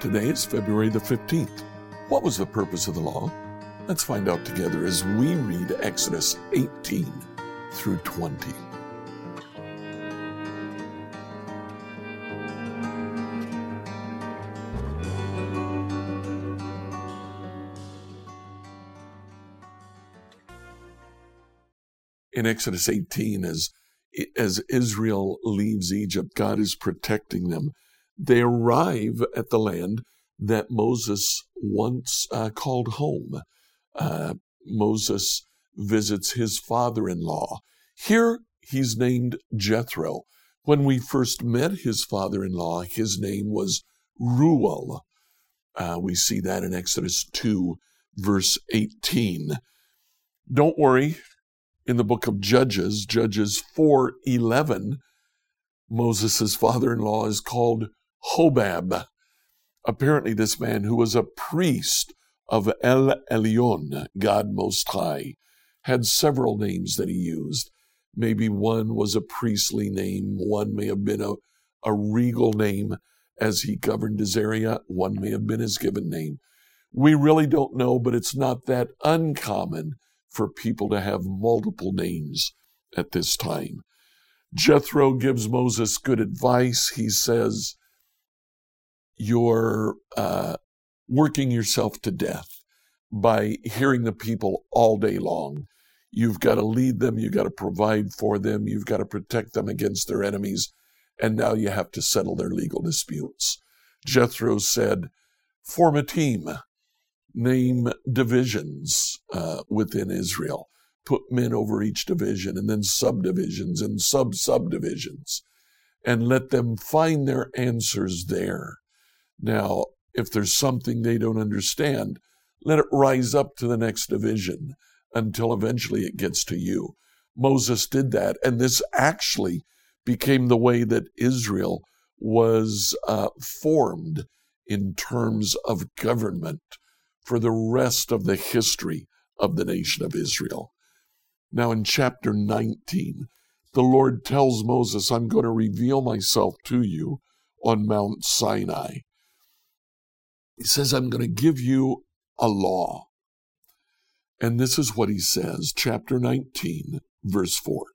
Today is February the 15th. What was the purpose of the law? Let's find out together as we read Exodus 18 through 20. In Exodus 18, as, as Israel leaves Egypt, God is protecting them they arrive at the land that Moses once uh, called home. Uh, Moses visits his father in law. Here he's named Jethro. When we first met his father in law, his name was Reuel. Uh, we see that in Exodus 2, verse 18. Don't worry, in the book of Judges, Judges 4 11, Moses' father in law is called Hobab. Apparently, this man, who was a priest of El Elyon, God Most High, had several names that he used. Maybe one was a priestly name, one may have been a, a regal name as he governed his area, one may have been his given name. We really don't know, but it's not that uncommon for people to have multiple names at this time. Jethro gives Moses good advice. He says, you're uh, working yourself to death by hearing the people all day long. You've got to lead them, you've got to provide for them, you've got to protect them against their enemies, and now you have to settle their legal disputes. Jethro said, Form a team, name divisions uh, within Israel, put men over each division, and then subdivisions and sub subdivisions, and let them find their answers there. Now, if there's something they don't understand, let it rise up to the next division until eventually it gets to you. Moses did that, and this actually became the way that Israel was uh, formed in terms of government for the rest of the history of the nation of Israel. Now, in chapter 19, the Lord tells Moses, I'm going to reveal myself to you on Mount Sinai. He says, I'm going to give you a law. And this is what he says, chapter 19, verse 4.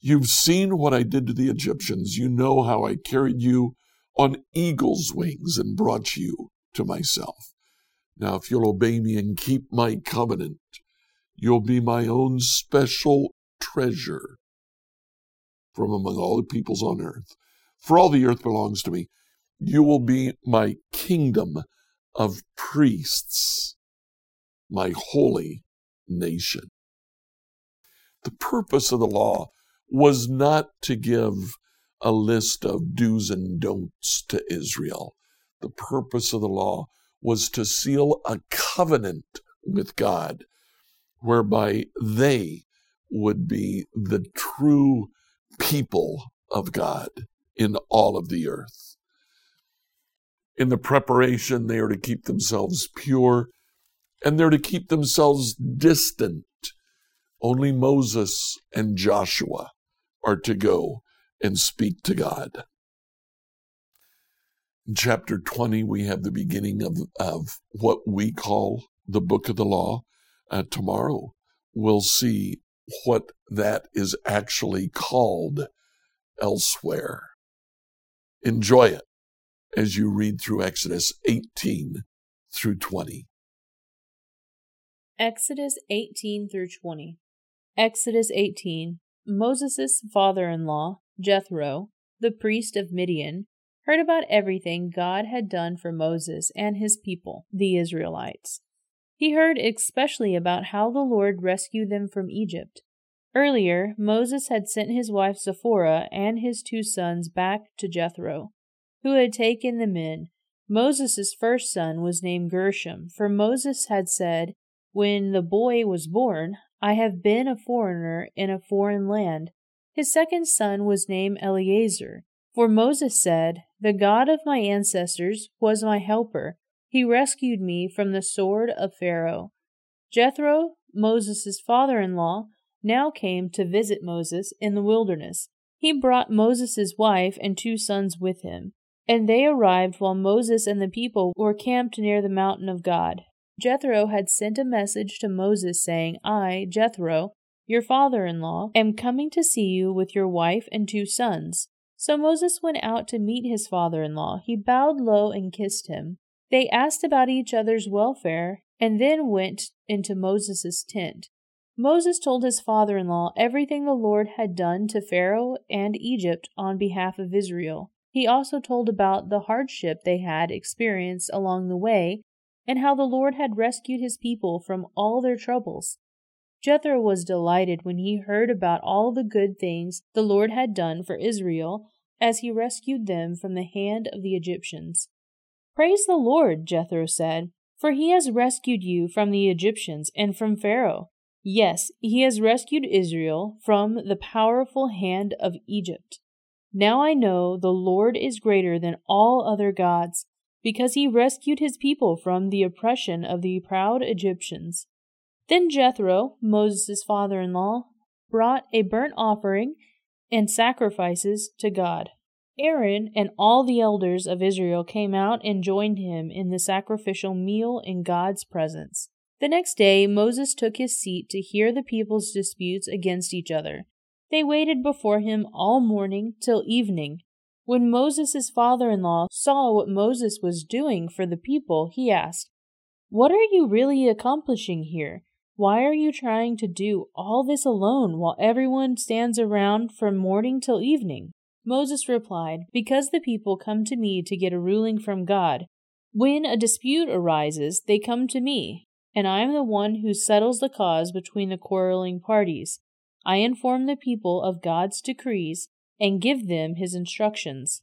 You've seen what I did to the Egyptians. You know how I carried you on eagle's wings and brought you to myself. Now, if you'll obey me and keep my covenant, you'll be my own special treasure from among all the peoples on earth. For all the earth belongs to me. You will be my kingdom of priests, my holy nation. The purpose of the law was not to give a list of do's and don'ts to Israel. The purpose of the law was to seal a covenant with God whereby they would be the true people of God in all of the earth in the preparation, they are to keep themselves pure and they're to keep themselves distant. Only Moses and Joshua are to go and speak to God. In chapter 20, we have the beginning of, of what we call the book of the law. Uh, tomorrow, we'll see what that is actually called elsewhere. Enjoy it as you read through Exodus 18 through 20. Exodus 18 through 20. Exodus 18. Moses' father in law, Jethro, the priest of Midian, heard about everything God had done for Moses and his people, the Israelites. He heard especially about how the Lord rescued them from Egypt. Earlier, Moses had sent his wife Zipporah and his two sons back to Jethro who had taken them in. Moses' first son was named Gershom, for Moses had said, When the boy was born, I have been a foreigner in a foreign land. His second son was named Eliezer, for Moses said, The God of my ancestors was my helper. He rescued me from the sword of Pharaoh. Jethro, Moses' father in law, now came to visit Moses in the wilderness. He brought Moses' wife and two sons with him, and they arrived while Moses and the people were camped near the mountain of God. Jethro had sent a message to Moses saying, I, Jethro, your father in law, am coming to see you with your wife and two sons. So Moses went out to meet his father in law. He bowed low and kissed him. They asked about each other's welfare and then went into Moses' tent. Moses told his father in law everything the Lord had done to Pharaoh and Egypt on behalf of Israel. He also told about the hardship they had experienced along the way and how the Lord had rescued his people from all their troubles. Jethro was delighted when he heard about all the good things the Lord had done for Israel as he rescued them from the hand of the Egyptians. Praise the Lord, Jethro said, for he has rescued you from the Egyptians and from Pharaoh. Yes, he has rescued Israel from the powerful hand of Egypt. Now I know the Lord is greater than all other gods, because he rescued his people from the oppression of the proud Egyptians. Then Jethro, Moses' father in law, brought a burnt offering and sacrifices to God. Aaron and all the elders of Israel came out and joined him in the sacrificial meal in God's presence. The next day Moses took his seat to hear the people's disputes against each other. They waited before him all morning till evening. When Moses' father in law saw what Moses was doing for the people, he asked, What are you really accomplishing here? Why are you trying to do all this alone while everyone stands around from morning till evening? Moses replied, Because the people come to me to get a ruling from God. When a dispute arises, they come to me, and I am the one who settles the cause between the quarreling parties. I inform the people of God's decrees and give them his instructions.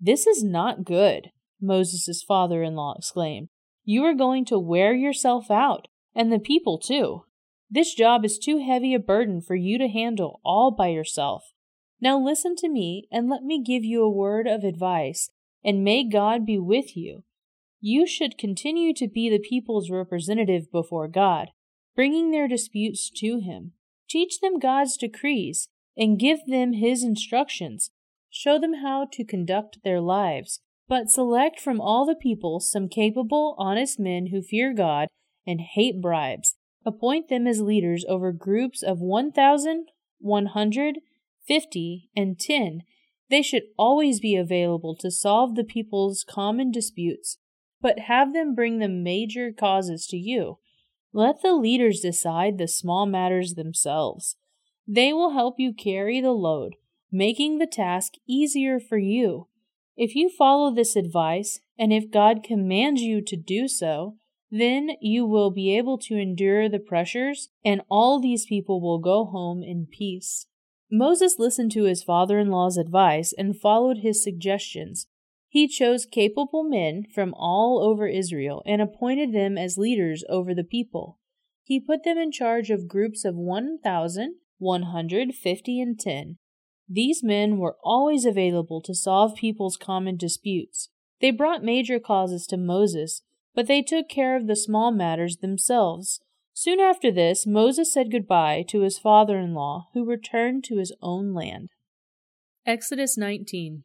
This is not good, Moses' father in law exclaimed. You are going to wear yourself out, and the people too. This job is too heavy a burden for you to handle all by yourself. Now listen to me, and let me give you a word of advice, and may God be with you. You should continue to be the people's representative before God, bringing their disputes to Him. Teach them God's decrees and give them His instructions. Show them how to conduct their lives. But select from all the people some capable, honest men who fear God and hate bribes. Appoint them as leaders over groups of one thousand, one hundred, fifty, and ten. They should always be available to solve the people's common disputes but have them bring the major causes to you. Let the leaders decide the small matters themselves. They will help you carry the load, making the task easier for you. If you follow this advice, and if God commands you to do so, then you will be able to endure the pressures, and all these people will go home in peace. Moses listened to his father in law's advice and followed his suggestions. He chose capable men from all over Israel and appointed them as leaders over the people. He put them in charge of groups of one thousand, one hundred, fifty, and ten. These men were always available to solve people's common disputes. They brought major causes to Moses, but they took care of the small matters themselves. Soon after this, Moses said goodbye to his father in law, who returned to his own land. Exodus 19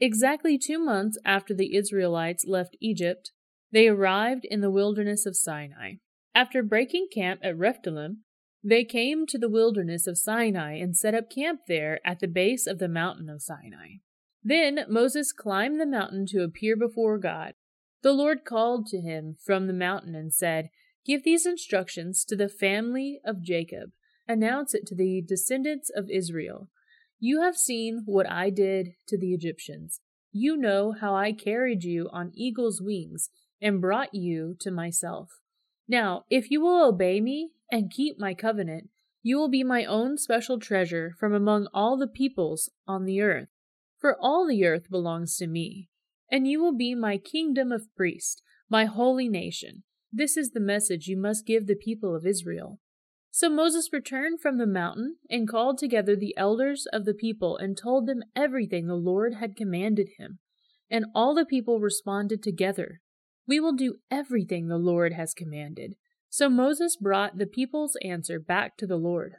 Exactly two months after the Israelites left Egypt, they arrived in the wilderness of Sinai. After breaking camp at Rephidim, they came to the wilderness of Sinai and set up camp there at the base of the mountain of Sinai. Then Moses climbed the mountain to appear before God. The Lord called to him from the mountain and said, Give these instructions to the family of Jacob. Announce it to the descendants of Israel. You have seen what I did to the Egyptians. You know how I carried you on eagle's wings and brought you to myself. Now, if you will obey me and keep my covenant, you will be my own special treasure from among all the peoples on the earth. For all the earth belongs to me, and you will be my kingdom of priests, my holy nation. This is the message you must give the people of Israel. So Moses returned from the mountain and called together the elders of the people and told them everything the Lord had commanded him. And all the people responded together, We will do everything the Lord has commanded. So Moses brought the people's answer back to the Lord.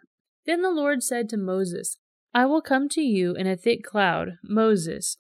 Then the Lord said to Moses, I will come to you in a thick cloud, Moses,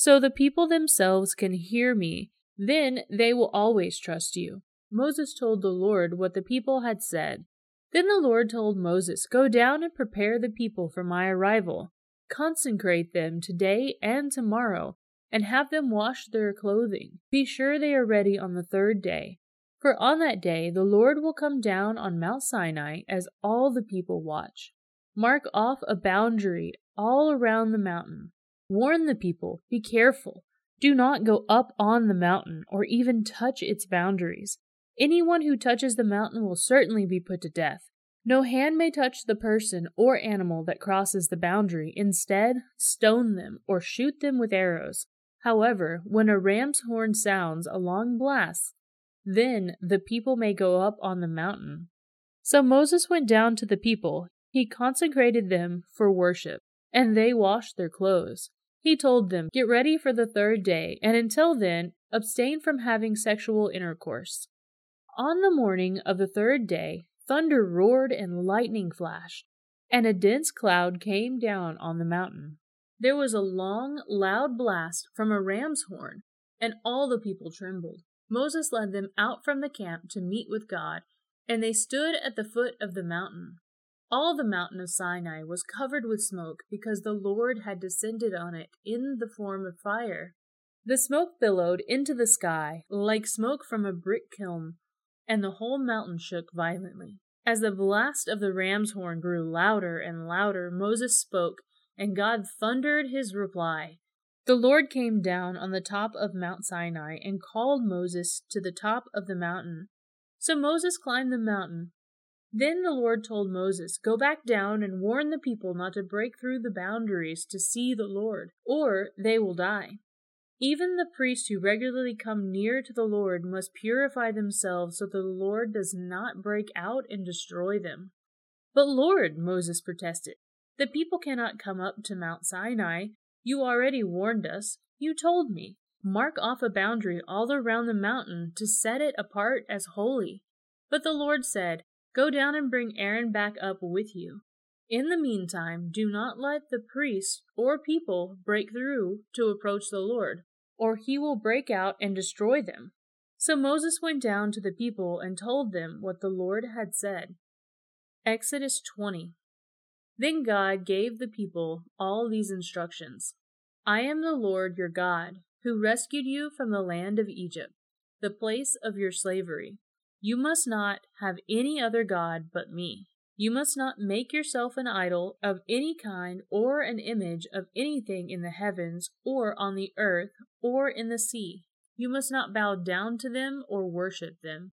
so the people themselves can hear me. Then they will always trust you. Moses told the Lord what the people had said. Then the Lord told Moses, Go down and prepare the people for my arrival. Consecrate them today and tomorrow, and have them wash their clothing. Be sure they are ready on the third day. For on that day the Lord will come down on Mount Sinai as all the people watch. Mark off a boundary all around the mountain. Warn the people, be careful. Do not go up on the mountain or even touch its boundaries. Anyone who touches the mountain will certainly be put to death. No hand may touch the person or animal that crosses the boundary. Instead, stone them or shoot them with arrows. However, when a ram's horn sounds a long blast, then the people may go up on the mountain. So Moses went down to the people. He consecrated them for worship, and they washed their clothes. He told them, Get ready for the third day, and until then, abstain from having sexual intercourse. On the morning of the third day, thunder roared and lightning flashed, and a dense cloud came down on the mountain. There was a long, loud blast from a ram's horn, and all the people trembled. Moses led them out from the camp to meet with God, and they stood at the foot of the mountain. All the mountain of Sinai was covered with smoke because the Lord had descended on it in the form of fire. The smoke billowed into the sky like smoke from a brick kiln, and the whole mountain shook violently. As the blast of the ram's horn grew louder and louder, Moses spoke, and God thundered his reply. The Lord came down on the top of Mount Sinai and called Moses to the top of the mountain. So Moses climbed the mountain. Then the Lord told Moses, Go back down and warn the people not to break through the boundaries to see the Lord, or they will die. Even the priests who regularly come near to the Lord must purify themselves so that the Lord does not break out and destroy them. But Lord, Moses protested, the people cannot come up to Mount Sinai. You already warned us. You told me. Mark off a boundary all around the mountain to set it apart as holy. But the Lord said, Go down and bring Aaron back up with you. In the meantime, do not let the priests or people break through to approach the Lord or he will break out and destroy them. So Moses went down to the people and told them what the Lord had said. Exodus 20. Then God gave the people all these instructions I am the Lord your God, who rescued you from the land of Egypt, the place of your slavery. You must not have any other God but me. You must not make yourself an idol of any kind or an image of anything in the heavens or on the earth or in the sea. You must not bow down to them or worship them.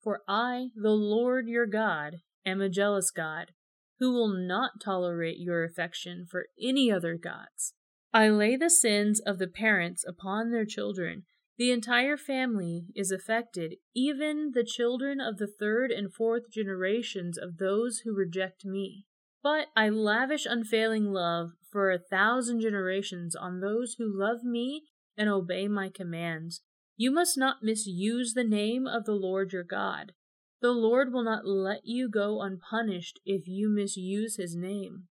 For I, the Lord your God, am a jealous God, who will not tolerate your affection for any other gods. I lay the sins of the parents upon their children the entire family is affected, even the children of the third and fourth generations of those who reject me. But I lavish unfailing love for a thousand generations on those who love me and obey my commands. You must not misuse the name of the Lord your God. The Lord will not let you go unpunished if you misuse his name.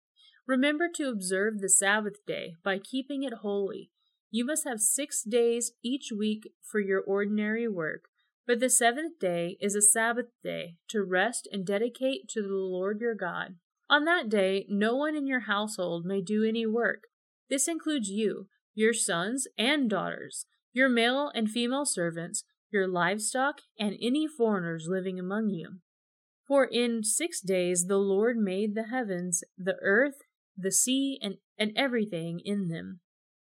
Remember to observe the Sabbath day by keeping it holy. You must have six days each week for your ordinary work, but the seventh day is a Sabbath day to rest and dedicate to the Lord your God. On that day, no one in your household may do any work. This includes you, your sons and daughters, your male and female servants, your livestock, and any foreigners living among you. For in six days the Lord made the heavens, the earth, the sea, and, and everything in them.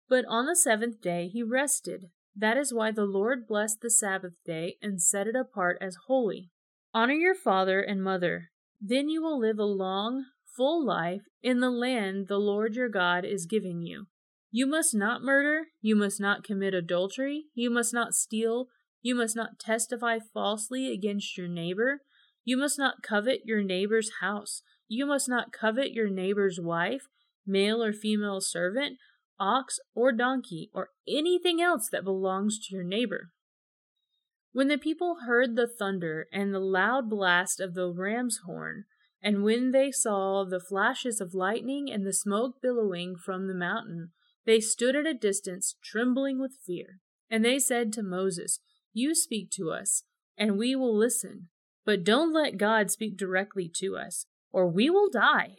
But on the seventh day he rested. That is why the Lord blessed the Sabbath day and set it apart as holy. Honor your father and mother. Then you will live a long, full life in the land the Lord your God is giving you. You must not murder, you must not commit adultery, you must not steal, you must not testify falsely against your neighbor, you must not covet your neighbor's house, you must not covet your neighbor's wife, male or female servant, ox, or donkey, or anything else that belongs to your neighbor. When the people heard the thunder and the loud blast of the ram's horn, And when they saw the flashes of lightning and the smoke billowing from the mountain, they stood at a distance, trembling with fear. And they said to Moses, You speak to us, and we will listen. But don't let God speak directly to us, or we will die.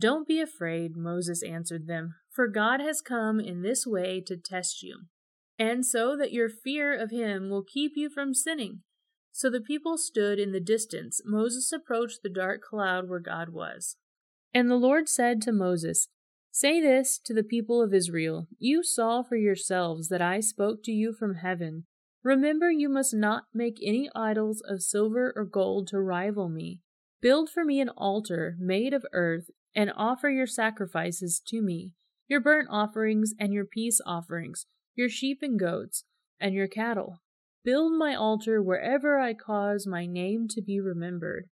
Don't be afraid, Moses answered them, for God has come in this way to test you, and so that your fear of him will keep you from sinning. So the people stood in the distance. Moses approached the dark cloud where God was. And the Lord said to Moses, Say this to the people of Israel You saw for yourselves that I spoke to you from heaven. Remember, you must not make any idols of silver or gold to rival me. Build for me an altar made of earth and offer your sacrifices to me, your burnt offerings and your peace offerings, your sheep and goats, and your cattle. Build my altar wherever I cause my name to be remembered,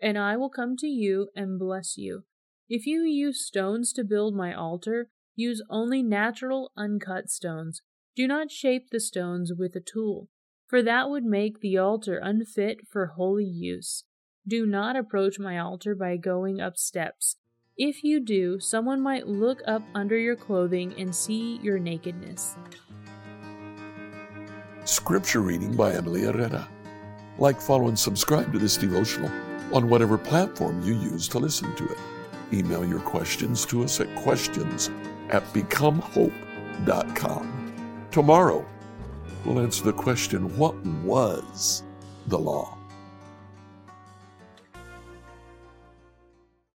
and I will come to you and bless you. If you use stones to build my altar, use only natural uncut stones. Do not shape the stones with a tool, for that would make the altar unfit for holy use. Do not approach my altar by going up steps. If you do, someone might look up under your clothing and see your nakedness. Scripture reading by Emily Herrera. Like, follow, and subscribe to this devotional on whatever platform you use to listen to it. Email your questions to us at questions at becomehope.com. Tomorrow, we'll answer the question what was the law?